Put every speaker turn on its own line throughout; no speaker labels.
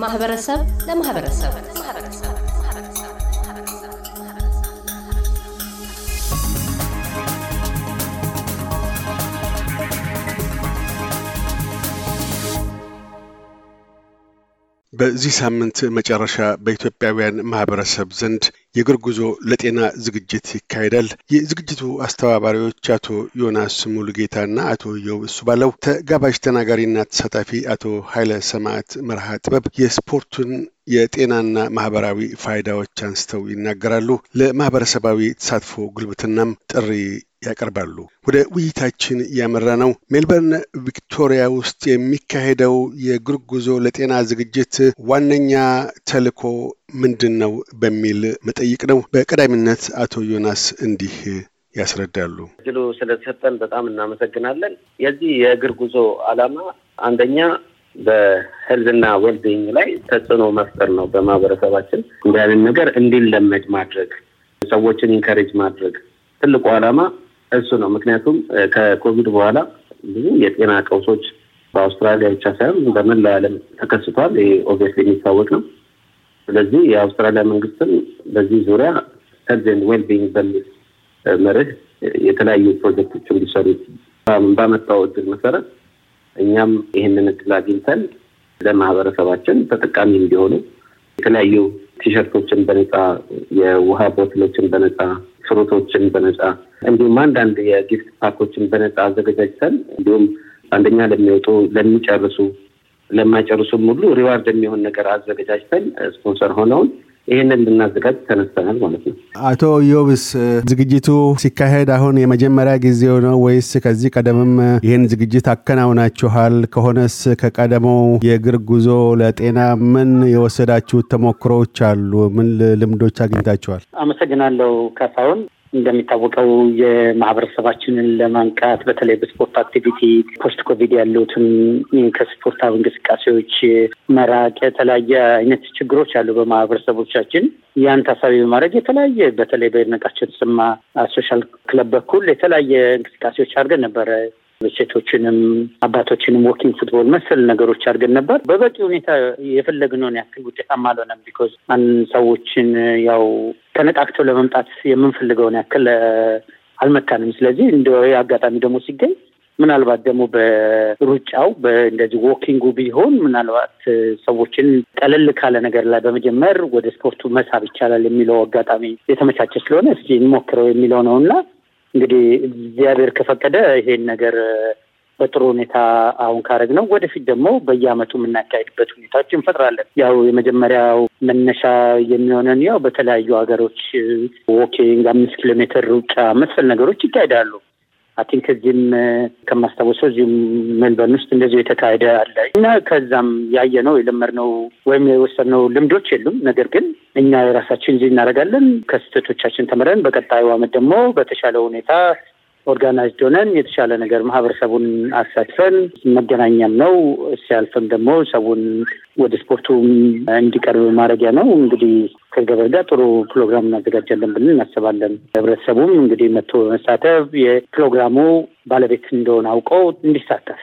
ከማህበረሰብ ለማህበረሰብ።
በዚህ ሳምንት መጨረሻ በኢትዮጵያውያን ማህበረሰብ ዘንድ የእግር ጉዞ ለጤና ዝግጅት ይካሄዳል። የዝግጅቱ አስተባባሪዎች አቶ ዮናስ ሙሉጌታና አቶ የው እሱ ባለው፣ ተጋባዥ ተናጋሪና ተሳታፊ አቶ ኃይለ ሰማዕት መርሃ ጥበብ የስፖርቱን የጤናና ማህበራዊ ፋይዳዎች አንስተው ይናገራሉ። ለማህበረሰባዊ ተሳትፎ ጉልበትናም ጥሪ ያቀርባሉ። ወደ ውይይታችን ያመራ ነው ሜልበርን ቪክቶሪያ ውስጥ የሚካሄደው የእግር ጉዞ ለጤና ዝግጅት ዋነኛ ተልዕኮ ምንድን ነው በሚል መጠይቅ ነው። በቀዳሚነት አቶ ዮናስ እንዲህ ያስረዳሉ።
እድሉ ስለተሰጠን በጣም እናመሰግናለን። የዚህ የእግር ጉዞ ዓላማ አንደኛ በ health ና wellbeing ላይ ተጽዕኖ መፍጠር ነው። በማህበረሰባችን አይነት ነገር እንዲለመድ ማድረግ፣ ሰዎችን encourage ማድረግ ትልቁ ዓላማ እሱ ነው። ምክንያቱም ከኮቪድ በኋላ ብዙ የጤና ቀውሶች በአውስትራሊያ ብቻ ሳይሆን በመላው ዓለም ተከስቷል። ይሄ obviously የሚታወቅ ነው። ስለዚህ የአውስትራሊያ መንግስትም በዚህ ዙሪያ health and wellbeing በሚል መርህ የተለያዩ ፕሮጀክቶች እንዲሰሩ ባመጣው እድል መሰረት እኛም ይህንን እድል አግኝተን ለማህበረሰባችን ተጠቃሚ እንዲሆኑ የተለያዩ ቲሸርቶችን በነፃ የውሃ bottle ኦችን በነፃ fruit ኦችን በነፃ እንዲሁም አንዳንድ የ gift pack ኦችን በነፃ አዘገጃጅተን እንዲሁም አንደኛ ለሚወጡ ለሚጨርሱ ለማይጨርሱም ሁሉ reward የሚሆን ነገር አዘገጃጅተን ስፖንሰር ሆነውን ይህንን ልናዘጋጅ ተነስተናል ማለት ነው።
አቶ ዮብስ ዝግጅቱ ሲካሄድ አሁን የመጀመሪያ ጊዜው ነው ወይስ ከዚህ ቀደምም ይህን ዝግጅት አከናውናችኋል? ከሆነስ ከቀደመው የእግር ጉዞ ለጤና ምን የወሰዳችሁት ተሞክሮዎች አሉ? ምን ልምዶች አግኝታችኋል?
አመሰግናለሁ ካሳሁን። እንደሚታወቀው የማህበረሰባችንን ለማንቃት በተለይ በስፖርት activity post COVID ያሉትን ከስፖርታዊ እንቅስቃሴዎች መራቅ የተለያየ አይነት ችግሮች አሉ በማህበረሰቦቻችን። ያን ታሳቢ በማድረግ የተለያየ በተለይ በይድነቃቸው ተሰማ social club በኩል የተለያየ እንቅስቃሴዎች አድርገን ነበረ። ሴቶችንም አባቶችንም walking football መሰል ነገሮች አድርገን ነበር። በበቂ ሁኔታ የፈለግነውን ያክል ውጤታማ አልሆነም። because ሰዎችን ያው ተነቃቅተው ለመምጣት የምንፈልገውን ያክል አልመጣንም። ስለዚህ እንደ አጋጣሚ ደግሞ ሲገኝ ምናልባት ደግሞ በሩጫው እንደዚህ walking ኡ ቢሆን ምናልባት ሰዎችን ቀለል ካለ ነገር ላይ በመጀመር ወደ ስፖርቱ መሳብ ይቻላል የሚለው አጋጣሚ የተመቻቸ ስለሆነ እስኪ እንሞክረው የሚለው ነው እና እንግዲህ እግዚአብሔር ከፈቀደ ይሄን ነገር በጥሩ ሁኔታ አሁን ካረግነው ወደፊት ደግሞ በየአመቱ የምናካሄድበት ሁኔታዎች እንፈጥራለን። ያው የመጀመሪያው መነሻ የሚሆነን ያው በተለያዩ ሀገሮች walking፣ አምስት ኪሎ ሜትር ሩጫ መሰል ነገሮች ይካሄዳሉ። I think እዚህም ከማስታወሰው እዚሁም ሜልበርን ውስጥ እንደዚሁ የተካሄደ አለ እና ከዛም ያየነው የለመድነው ወይም የወሰድነው ልምዶች የሉም። ነገር ግን እኛ የራሳችን እዚህ እናደርጋለን። ከስህተቶቻችን ተምረን በቀጣዩ አመት ደግሞ በተሻለ ሁኔታ organized ሆነን የተሻለ ነገር ማህበረሰቡን አሳትፈን መገናኛም ነው ሲያልፍም ደግሞ ሰውን ወደ ስፖርቱ እንዲቀርብ ማድረጊያ ነው። እንግዲህ ከእግዚአብሔር ጋር ጥሩ ፕሮግራም እናዘጋጃለን ብለን እናስባለን። ህብረተሰቡም እንግዲህ መጥቶ በመሳተፍ የፕሮግራሙ ባለቤት እንደሆነ አውቀው እንዲሳተፍ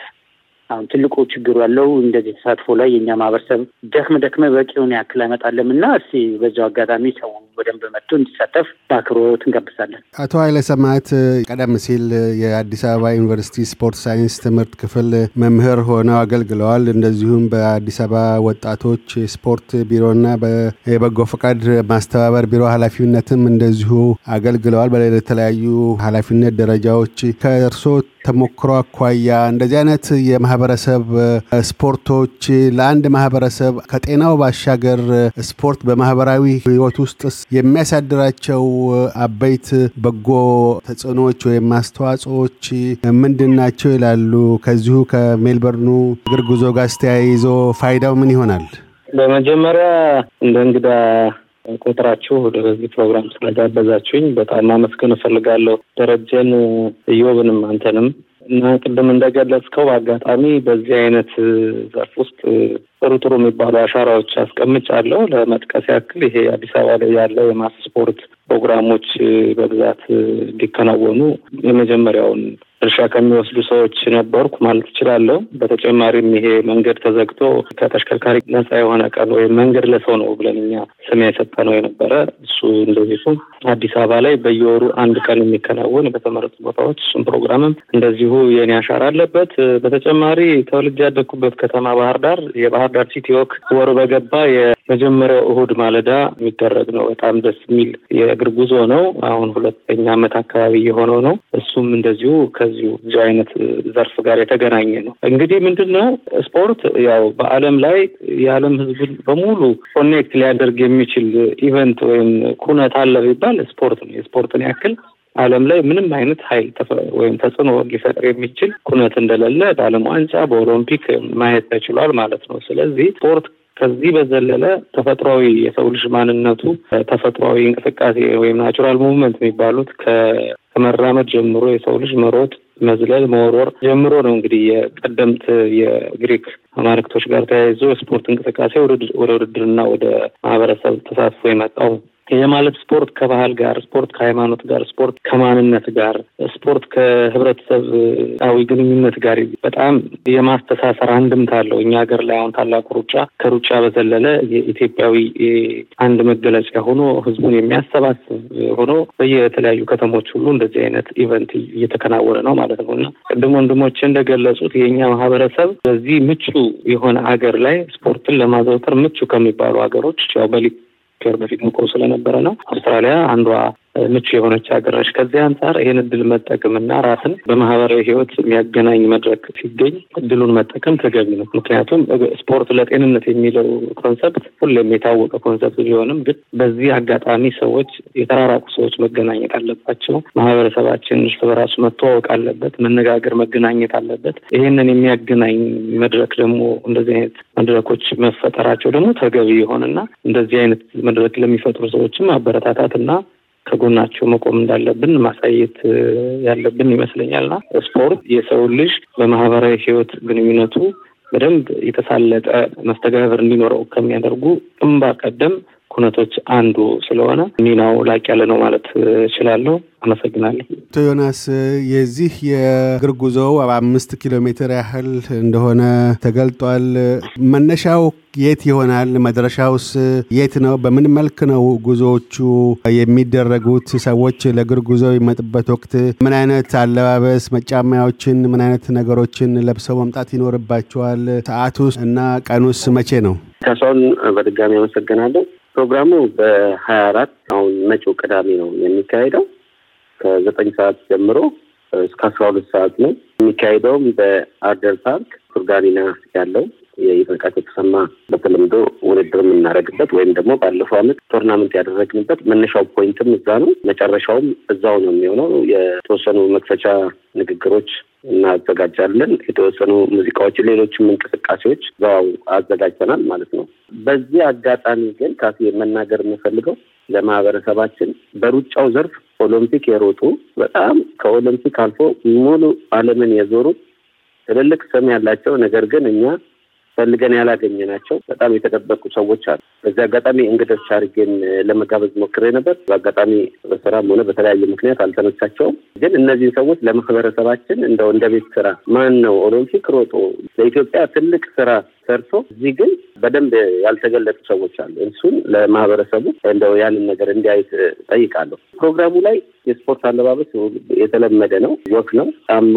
አሁን ትልቁ ችግሩ ያለው እንደዚህ ተሳትፎ ላይ የእኛ ማህበረሰብ ደከም ደከም በቂውን ያክል አይመጣለም እና እስቲ በዚያው አጋጣሚ ሰው በደንብ መጥቶ እንዲሳተፍ በአክብሮት እንጋብዛለን።
አቶ ኃይለ ሰማዕት ቀደም ሲል የአዲስ አበባ ዩኒቨርሲቲ ስፖርት ሳይንስ ትምህርት ክፍል መምህር ሆነው አገልግለዋል። እንደዚሁም በአዲስ አበባ ወጣቶች ስፖርት ቢሮና የበጎ ፈቃድ ማስተባበር ቢሮ ኃላፊነትም እንደዚሁ አገልግለዋል። በተለያዩ ኃላፊነት ደረጃዎች ከእርሶ ተሞክሮ አኳያ እንደዚህ አይነት የማህበረሰብ ስፖርቶች ለአንድ ማህበረሰብ ከጤናው ባሻገር ስፖርት በማህበራዊ ህይወት ውስጥ የሚያሳድራቸው አበይት በጎ ተጽዕኖዎች ወይም አስተዋጽኦዎች ምንድን ናቸው ይላሉ? ከዚሁ ከሜልበርኑ እግር ጉዞ ጋር ተያይዞ ፋይዳው ምን ይሆናል?
በመጀመሪያ እንደ እንግዳ ቁጥራችሁ ወደዚህ ፕሮግራም ስለጋበዛችሁኝ በጣም ማመስገን እፈልጋለሁ። ደረጀን፣ እዮብንም አንተንም እና ቅድም እንደገለጽከው በአጋጣሚ በዚህ አይነት ዘርፍ ውስጥ ጥሩ ጥሩ የሚባሉ አሻራዎች አስቀምጫለሁ። ለመጥቀስ ያክል ይሄ አዲስ አበባ ላይ ያለው የማስ ስፖርት ፕሮግራሞች በብዛት እንዲከናወኑ የመጀመሪያውን
ድርሻ ከሚወስዱ ሰዎች ነበርኩ ማለት እችላለሁ። በተጨማሪም ይሄ መንገድ ተዘግቶ ከተሽከርካሪ ነጻ የሆነ ቀን ወይም መንገድ ለሰው ነው ብለን እኛ ስም የሰጠነው የነበረ እሱ እንደዚሁ አዲስ አበባ ላይ በየወሩ አንድ ቀን የሚከናወን በተመረጡ ቦታዎች እሱም ፕሮግራምም እንደዚሁ የኔ አሻራ አለበት። በተጨማሪ ተወልጄ ያደግኩበት ከተማ ባህር ዳር የባህር ዳር ሲቲ ወክ ወር በገባ የመጀመሪያው እሁድ ማለዳ የሚደረግ ነው። በጣም ደስ የሚል የእግር ጉዞ ነው። አሁን ሁለተኛ ዓመት አካባቢ የሆነው ነው። እሱም እንደዚሁ ከዚሁ እዚሁ አይነት ዘርፍ ጋር የተገናኘ ነው። እንግዲህ ምንድን ነው ስፖርት ያው በዓለም ላይ የዓለም ሕዝብን በሙሉ connect ሊያደርግ የሚችል event ወይም ኩነት አለ ቢባል ስፖርት ነው። የስፖርትን ያክል ዓለም ላይ ምንም አይነት ኃይል ወይም ተጽዕኖ ሊፈጥር የሚችል ኩነት እንደሌለ በዓለም ዋንጫ በኦሎምፒክ ማየት ተችሏል ማለት ነው። ስለዚህ ስፖርት ከዚህ በዘለለ ተፈጥሯዊ የሰው ልጅ ማንነቱ ተፈጥሯዊ እንቅስቃሴ ወይም natural movement የሚባሉት ከመራመድ ጀምሮ የሰው ልጅ መሮጥ፣ መዝለል፣ መወርወር ጀምሮ ነው እንግዲህ የቀደምት የግሪክ አማልክቶች ጋር ተያይዞ የስፖርት እንቅስቃሴ ወደ ውድድርና ወደ ማህበረሰብ ተሳትፎ የመጣው ይህ ማለት ስፖርት ከባህል ጋር፣ ስፖርት ከሃይማኖት ጋር፣ ስፖርት ከማንነት ጋር፣ ስፖርት ከህብረተሰባዊ ግንኙነት ጋር በጣም የማስተሳሰር አንድምታ አለው። እኛ ሀገር ላይ አሁን ታላቁ ሩጫ ከሩጫ በዘለለ የኢትዮጵያዊ አንድ መገለጫ ሆኖ ህዝቡን የሚያሰባስብ ሆኖ በየተለያዩ ከተሞች ሁሉ እንደዚህ አይነት event እየተከናወነ ነው ማለት ነው እና ቅድም ወንድሞች እንደገለጹት የእኛ ማህበረሰብ በዚህ ምቹ የሆነ ሀገር ላይ ስፖርትን ለማዘውተር ምቹ ከሚባሉ ሀገሮች ያው በሊ ከር በፊት ምቆ ስለነበረ ነው። አውስትራሊያ አንዷ ምቹ የሆነች ሀገር ነች። ከዚህ አንጻር ይህን እድል መጠቀምና ራስን በማህበራዊ ህይወት የሚያገናኝ መድረክ ሲገኝ እድሉን መጠቀም ተገቢ ነው። ምክንያቱም ስፖርት ለጤንነት የሚለው concept ሁሌም የታወቀ concept ቢሆንም ግን በዚህ አጋጣሚ ሰዎች የተራራቁ ሰዎች መገናኘት አለባቸው። ማህበረሰባችን እርስ በራሱ መተዋወቅ አለበት፣ መነጋገር፣ መገናኘት አለበት። ይህንን የሚያገናኝ መድረክ ደግሞ እንደዚህ አይነት መድረኮች መፈጠራቸው ደግሞ ተገቢ የሆነና እንደዚህ አይነት መድረክ ለሚፈጥሩ ሰዎችም አበረታታትና ከጎናቸው መቆም እንዳለብን ማሳየት ያለብን ይመስለኛልና ስፖርት የሰው ልጅ በማህበራዊ ህይወት ግንኙነቱ በደንብ የተሳለጠ መስተጋብር እንዲኖረው ከሚያደርጉ ግንባር ቀደም ኩነቶች አንዱ ስለሆነ ሚናው ላቅ ያለ ነው ማለት እችላለሁ። አመሰግናለሁ።
አቶ ዮናስ የዚህ የእግር ጉዞው አምስት ኪሎ ሜትር ያህል እንደሆነ ተገልጧል። መነሻው የት ይሆናል? መድረሻውስ የት ነው? በምን መልክ ነው ጉዞዎቹ የሚደረጉት? ሰዎች ለእግር ጉዞ የሚመጡበት ወቅት ምን አይነት አለባበስ፣ መጫማያዎችን፣ ምን አይነት ነገሮችን ለብሰው መምጣት ይኖርባቸዋል? ሰዓቱስ እና ቀኑስ መቼ ነው?
ካሳሁን በድጋሚ አመሰግናለሁ። ፕሮግራሙ በሀያ አራት አሁን መጪው ቅዳሜ ነው የሚካሄደው። ከዘጠኝ ሰዓት ጀምሮ እስከ አስራ ሁለት ሰዓት ነው የሚካሄደውም በአርደር ፓርክ ቱርጋሪና ያለው የይድነቃቸው ተሰማ በተለምዶ ውድድር የምናደርግበት ወይም ደግሞ ባለፈው ዓመት tournament ያደረግንበት መነሻው point ም እዛ ነው፣ መጨረሻውም እዛው ነው የሚሆነው። የተወሰኑ መክፈቻ ንግግሮች እናዘጋጃለን። የተወሰኑ ሙዚቃዎች፣ ሌሎችም እንቅስቃሴዎች እዛው አዘጋጅተናል ማለት ነው። በዚህ አጋጣሚ ግን ካፌ መናገር የምፈልገው ለማህበረሰባችን በሩጫው ዘርፍ ኦሎምፒክ የሮጡ በጣም ከኦሎምፒክ አልፎ ሙሉ ዓለምን የዞሩ ትልልቅ ስም ያላቸው ነገር ግን እኛ ፈልገን ያላገኘናቸው በጣም የተደበቁ ሰዎች አሉ። በዚህ አጋጣሚ እንግዶች አድርጌን ለመጋበዝ ሞክሬ ነበር። በአጋጣሚ በስራም ሆነ በተለያየ ምክንያት አልተመቻቸውም። ግን እነዚህን ሰዎች ለማህበረሰባችን እንደው እንደ ቤት ስራ ማን ነው ኦሎምፒክ ሮጦ ለኢትዮጵያ ትልቅ ስራ ሰርቶ እዚህ ግን በደንብ ያልተገለጡ ሰዎች አሉ። እሱን ለማህበረሰቡ እንደው ያንን ነገር እንዲያዩት ጠይቃለሁ። ፕሮግራሙ ላይ የስፖርት አለባበስ የተለመደ ነው። walk ነው። ጫማ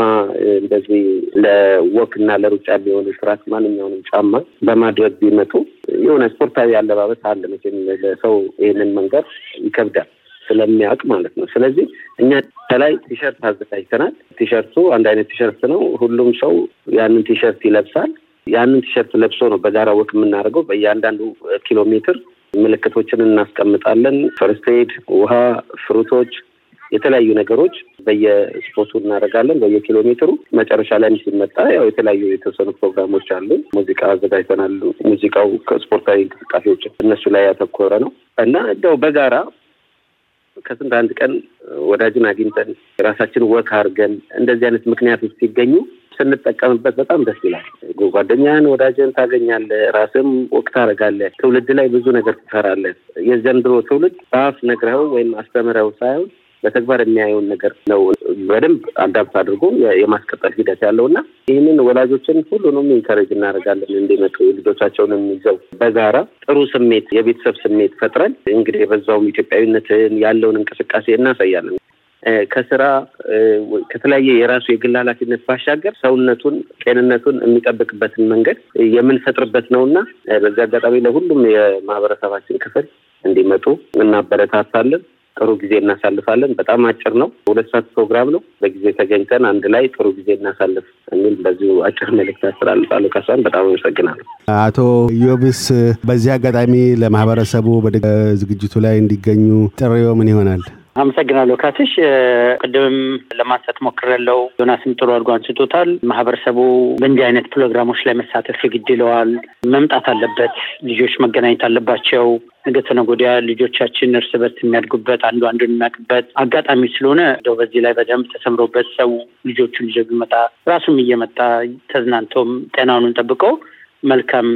እንደዚህ ለ walk እና ለሩጫ የሚሆኑ flat ማንኛውንም ጫማ በማድረግ ቢመጡ የሆነ ስፖርታዊ አለባበስ አለ። መቼም ለሰው ይህንን መንገድ ይከብዳል ስለሚያውቅ ማለት ነው። ስለዚህ እኛ ከላይ ቲሸርት አዘጋጅተናል። ቲሸርቱ አንድ አይነት ቲሸርት ነው። ሁሉም ሰው ያንን ቲሸርት ይለብሳል። ያንን ቲሸርት ለብሶ ነው በጋራ walk የምናደርገው። በእያንዳንዱ ኪሎ ሜትር ምልክቶችን እናስቀምጣለን። first aid፣ ውሃ፣ fruit ኦች፣ የተለያዩ ነገሮች በየ spot ኡ እናደርጋለን። በየኪሎ ሜትሩ መጨረሻ ላይ ሲመጣ ያው የተለያዩ የተወሰኑ ፕሮግራሞች አሉ። ሙዚቃ አዘጋጅተናል። ሙዚቃው ከስፖርታዊ እንቅስቃሴዎች እነሱ ላይ ያተኮረ ነው እና እንደው በጋራ ከስንት አንድ ቀን ወዳጅን አግኝተን የራሳችን walk አድርገን እንደዚህ አይነት ምክንያቶች ሲገኙ ስንጠቀምበት በጣም ደስ ይላል። ጓደኛን ወዳጅን ታገኛለህ፣ ራስም walk ታደርጋለህ። ትውልድ ላይ ብዙ ነገር ትሰራለህ። የዘንድሮ ትውልድ በአፍ ነግረኸው ወይም አስተምረው ሳይሆን
በተግባር የሚያየውን ነገር ነው በደንብ adapt አድርጎ የማስቀጠል ሂደት ያለው እና ይህንን ወላጆችን ሁሉንም encourage እናደርጋለን እንዲመጡ ልጆቻቸውንም ይዘው በጋራ ጥሩ ስሜት የቤተሰብ ስሜት ፈጥረን እንግዲህ በዛውም ኢትዮጵያዊነትን ያለውን እንቅስቃሴ እናሳያለን። ከስራ ከተለያየ የራሱ የግል ኃላፊነት ባሻገር ሰውነቱን፣ ጤንነቱን የሚጠብቅበትን መንገድ የምንፈጥርበት ነው እና በዚህ አጋጣሚ ለሁሉም የማህበረሰባችን ክፍል እንዲመጡ እናበረታታለን። ጥሩ ጊዜ እናሳልፋለን። በጣም አጭር ነው፣ ሁለት ሰዓት ፕሮግራም ነው። በጊዜ ተገኝተን አንድ ላይ ጥሩ ጊዜ እናሳልፍ የሚል በዚሁ አጭር መልእክት ያስተላልፋለሁ። ካሳን በጣም አመሰግናለሁ።
አቶ ዮብስ በዚህ አጋጣሚ ለማህበረሰቡ በዝግጅቱ ላይ እንዲገኙ ጥሪው ምን ይሆናል?
አመሰግናለሁ ካትሽ። ቅድምም ለማንሳት ሞክሬያለሁ። ዮናስም ጥሩ አድርጎ አንስቶታል። ማህበረሰቡ በእንዲህ አይነት ፕሮግራሞች ላይ መሳተፍ የግድ ይለዋል። መምጣት አለበት። ልጆች መገናኘት አለባቸው። ነገ ተነገ ልጆቻችን እርስ በርስ የሚያድጉበት አንዱ አንዱን የሚያውቅበት አጋጣሚ ስለሆነ እንደው በዚህ ላይ በደንብ ተሰምሮበት ሰው ልጆቹን ይዞ ቢመጣ ራሱም እየመጣ ተዝናንቶም ጤናውን ጠብቀው መልካም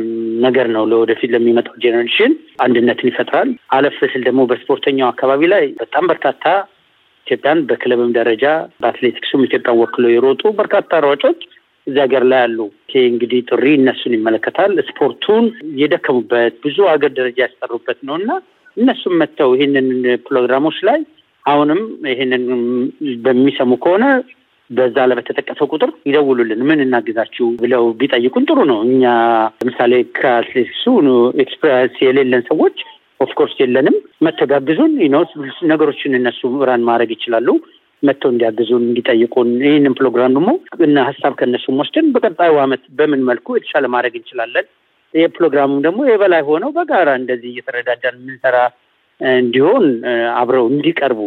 ነገር ነው። ለወደፊት ለሚመጣው generation አንድነትን ይፈጥራል። አለፍ ስል ደግሞ በስፖርተኛው አካባቢ ላይ በጣም በርካታ ኢትዮጵያን በክለብም ደረጃ በአትሌቲክሱም ኢትዮጵያን ወክለው የሮጡ በርካታ ሯጮች እዚህ ሀገር ላይ አሉ። ይሄ እንግዲህ ጥሪ እነሱን ይመለከታል። ስፖርቱን የደከሙበት ብዙ ሀገር ደረጃ ያስጠሩበት ነው እና እነሱም መጥተው ይህንን ፕሮግራሞች ላይ አሁንም ይህንን በሚሰሙ ከሆነ በዛ ላይ በተጠቀሰው ቁጥር ይደውሉልን፣ ምን እናግዛችሁ ብለው ቢጠይቁን ጥሩ ነው። እኛ ለምሳሌ ከአትሌቲክሱ experience የሌለን ሰዎች of course የለንም። መተጋግዙን ነው ነገሮችን እነሱ run ማድረግ ይችላሉ። መጥተው እንዲያግዙን እንዲጠይቁን፣ ይህንን ፕሮግራም ደግሞ እና ሀሳብ ከእነሱም ወስደን በቀጣዩ ዓመት በምን መልኩ የተሻለ ማድረግ እንችላለን። ይህ ፕሮግራሙም ደግሞ የበላይ ሆነው በጋራ እንደዚህ እየተረዳዳን የምንሰራ እንዲሆን አብረው እንዲቀርቡ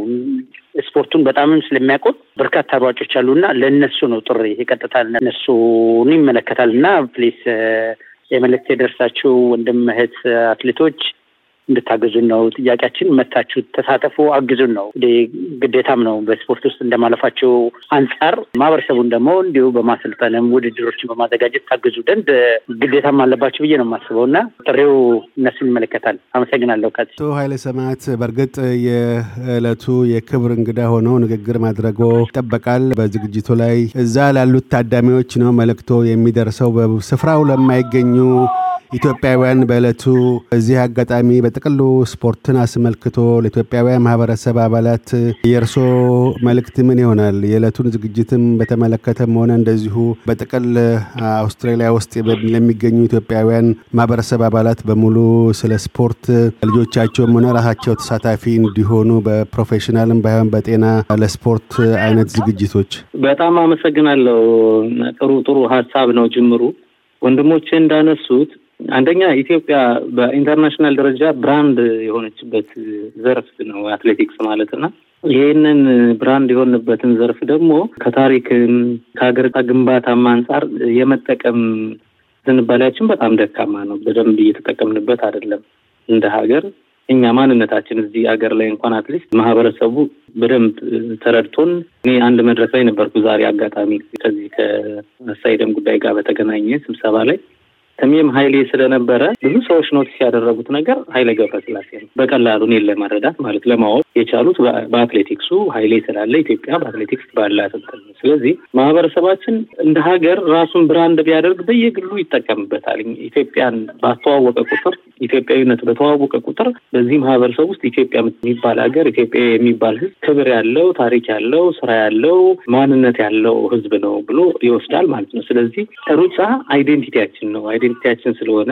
ስፖርቱን በጣምም ስለሚያውቁት በርካታ ሯጮች አሉና ለእነሱ ነው ጥሪ የቀጥታ እነሱን ይመለከታል እና please የመልእክት የደረሳችሁ ወንድም እህት አትሌቶች እንድታግዙን ነው ጥያቄያችን። መታችሁ ተሳተፉ፣ አግዙን ነው ግዴታም ነው። በስፖርት ውስጥ እንደማለፋቸው አንጻር ማህበረሰቡን ደግሞ እንዲሁ በማሰልጠንም ውድድሮችን በማዘጋጀት ታግዙ ዘንድ ግዴታም አለባቸው ብዬ ነው የማስበው እና ጥሪው እነሱን ይመለከታል። አመሰግናለሁ። ካ
አቶ ኃይለ ሰማዕት በእርግጥ የዕለቱ የክብር እንግዳ ሆነው ንግግር ማድረጎ ይጠበቃል። በዝግጅቱ ላይ እዛ ላሉት ታዳሚዎች ነው መልእክቶ የሚደርሰው በስፍራው ለማይገኙ ኢትዮጵያውያን በዕለቱ በዚህ አጋጣሚ በጥቅሉ ስፖርትን አስመልክቶ ለኢትዮጵያውያን ማህበረሰብ አባላት የእርሶ መልእክት ምን ይሆናል? የዕለቱን ዝግጅትም በተመለከተም ሆነ እንደዚሁ በጥቅል አውስትራሊያ ውስጥ ለሚገኙ ኢትዮጵያውያን ማህበረሰብ አባላት በሙሉ ስለ ስፖርት ልጆቻቸውም ሆነ ራሳቸው ተሳታፊ እንዲሆኑ በፕሮፌሽናልም ባይሆን በጤና ለስፖርት አይነት ዝግጅቶች።
በጣም አመሰግናለሁ። ጥሩ ጥሩ ሀሳብ ነው ጅምሩ። ወንድሞቼ እንዳነሱት አንደኛ ኢትዮጵያ በ international ደረጃ brand የሆነችበት ዘርፍ ነው አትሌቲክስ ማለት እና ይህንን brand የሆንበትን ዘርፍ ደግሞ ከታሪክም ከሀገር ግንባታም አንጻር የመጠቀም ዝንባሌያችን በጣም ደካማ ነው። በደንብ እየተጠቀምንበት አይደለም እንደ ሀገር። እኛ ማንነታችን እዚህ ሀገር ላይ እንኳን at least ማህበረሰቡ በደንብ ተረድቶን እኔ አንድ መድረክ ላይ ነበርኩ ዛሬ አጋጣሚ ከዚህ ከመሳይደም ጉዳይ ጋር በተገናኘ ስብሰባ ላይ ስሜም ሀይሌ ስለነበረ ብዙ ሰዎች notice ያደረጉት ነገር ሀይሌ ገብረስላሴ ነው። በቀላሉ እኔን ለመረዳት ማለት ለማወቅ የቻሉት በአትሌቲክሱ ሀይሌ ስላለ ኢትዮጵያ በአትሌቲክስ ባላት እንትን ስለዚህ ማህበረሰባችን እንደ ሀገር ራሱን brand ቢያደርግ በየግሉ ይጠቀምበታል። ኢትዮጵያን ባስተዋወቀ ቁጥር ኢትዮጵያዊነት በተዋወቀ ቁጥር በዚህ ማህበረሰብ ውስጥ ኢትዮጵያ የሚባል ሀገር ኢትዮጵያ የሚባል ሕዝብ ክብር ያለው ታሪክ ያለው ስራ ያለው ማንነት ያለው ሕዝብ ነው ብሎ ይወስዳል ማለት ነው። ስለዚህ ሩጫ identity ያችን ነው። identity ያችን ስለሆነ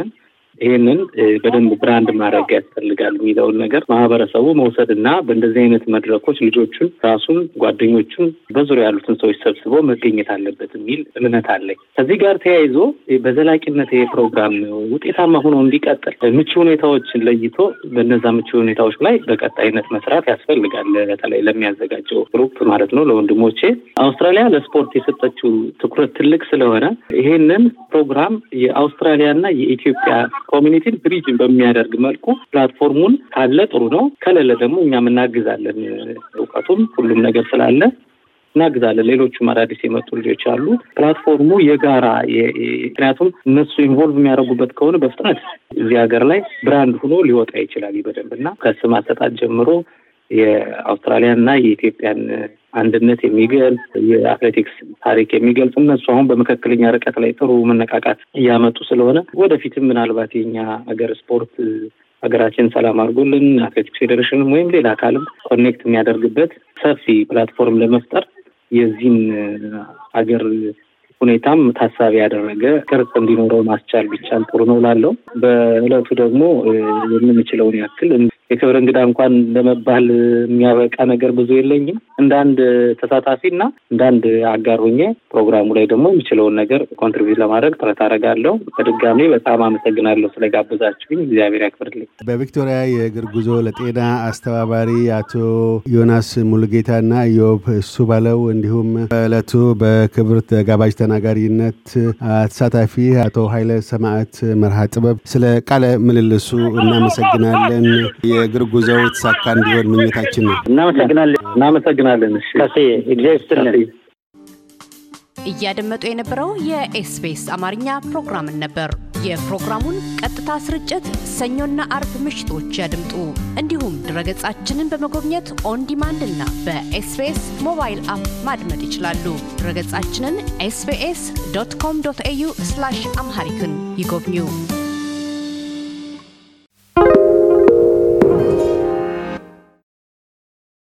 ይህንን በደንብ brand ማድረግ ያስፈልጋል የሚለውን ነገር ማህበረሰቡ መውሰድ እና በእንደዚህ አይነት መድረኮች ልጆቹን፣ ራሱን፣ ጓደኞቹን በዙሪያ ያሉትን ሰዎች ሰብስበው መገኘት አለበት የሚል እምነት አለኝ። ከዚህ ጋር ተያይዞ በዘላቂነት ይሄ ፕሮግራም ውጤታማ ሆኖ እንዲቀጥል ምቹ ሁኔታዎችን ለይቶ በነዛ ምቹ ሁኔታዎች ላይ በቀጣይነት መስራት ያስፈልጋል። በተለይ ለሚያዘጋጀው group ማለት ነው ለወንድሞቼ አውስትራሊያ ለስፖርት የሰጠችው ትኩረት ትልቅ ስለሆነ ይሄንን ፕሮግራም የአውስትራሊያና የኢትዮጵያ community ን bridge በሚያደርግ መልኩ platform ኡን ካለ ጥሩ ነው። ከሌለ ደግሞ እኛም እናግዛለን። እውቀቱም ሁሉም ነገር ስላለ እናግዛለን። ሌሎቹም አዳዲስ የመጡ ልጆች አሉ። platform ኡ የጋራ ምክንያቱም እነሱ involve የሚያደርጉበት ከሆነ በፍጥነት እዚህ ሀገር ላይ brand ሆኖ ሊወጣ ይችላል በደንብ እና ከስም አሰጣጥ ጀምሮ የአውስትራሊያን እና የኢትዮጵያን አንድነት የሚገልጽ የአትሌቲክስ ታሪክ የሚገልጽ እነሱ አሁን በመካከለኛ ርቀት ላይ ጥሩ መነቃቃት እያመጡ ስለሆነ ወደፊትም ምናልባት የኛ ሀገር ስፖርት ሀገራችን ሰላም አድርጎልን አትሌቲክስ ፌዴሬሽንም ወይም ሌላ አካልም connect የሚያደርግበት ሰፊ platform ለመፍጠር የዚህን ሀገር ሁኔታም ታሳቢ ያደረገ ቅርጽ እንዲኖረው ማስቻል ቢቻል ጥሩ ነው ላለው በእለቱ ደግሞ የምንችለውን ያክል የክብር እንግዳ እንኳን ለመባል የሚያበቃ ነገር ብዙ የለኝም። እንደ አንድ ተሳታፊ እና እንደ አንድ አጋር ሆኜ ፕሮግራሙ ላይ ደግሞ የሚችለውን ነገር contribute ለማድረግ ጥረት አደርጋለሁ። በድጋሜ በጣም አመሰግናለሁ ስለጋበዛችሁኝ፣ እግዚአብሔር ያክብርልኝ።
በቪክቶሪያ የእግር ጉዞ ለጤና አስተባባሪ አቶ ዮናስ ሙሉጌታ እና ኢዮብ እሱ ባለው እንዲሁም በእለቱ በክብር ተጋባዥ ተናጋሪነት ተሳታፊ አቶ ኃይለ ሰማዕት መርሃ ጥበብ ስለ ቃለ ምልልሱ እናመሰግናለን። የእግር ጉዞው የተሳካ እንዲሆን ምኞታችን ነው።
እናመሰግናለን። እናመሰግናለን።
ከሴ እግዚአብሔር ይስጥልን።
እያደመጡ የነበረው የኤስቢኤስ አማርኛ ፕሮግራምን ነበር። የፕሮግራሙን ቀጥታ ስርጭት ሰኞና አርብ ምሽቶች ያድምጡ። እንዲሁም ድረገጻችንን በመጎብኘት on demand እና በ SBS mobile app ማድመጥ ይችላሉ። ድረገጻችንን SBS dot com dot au Amharic ን ይጎብኙ።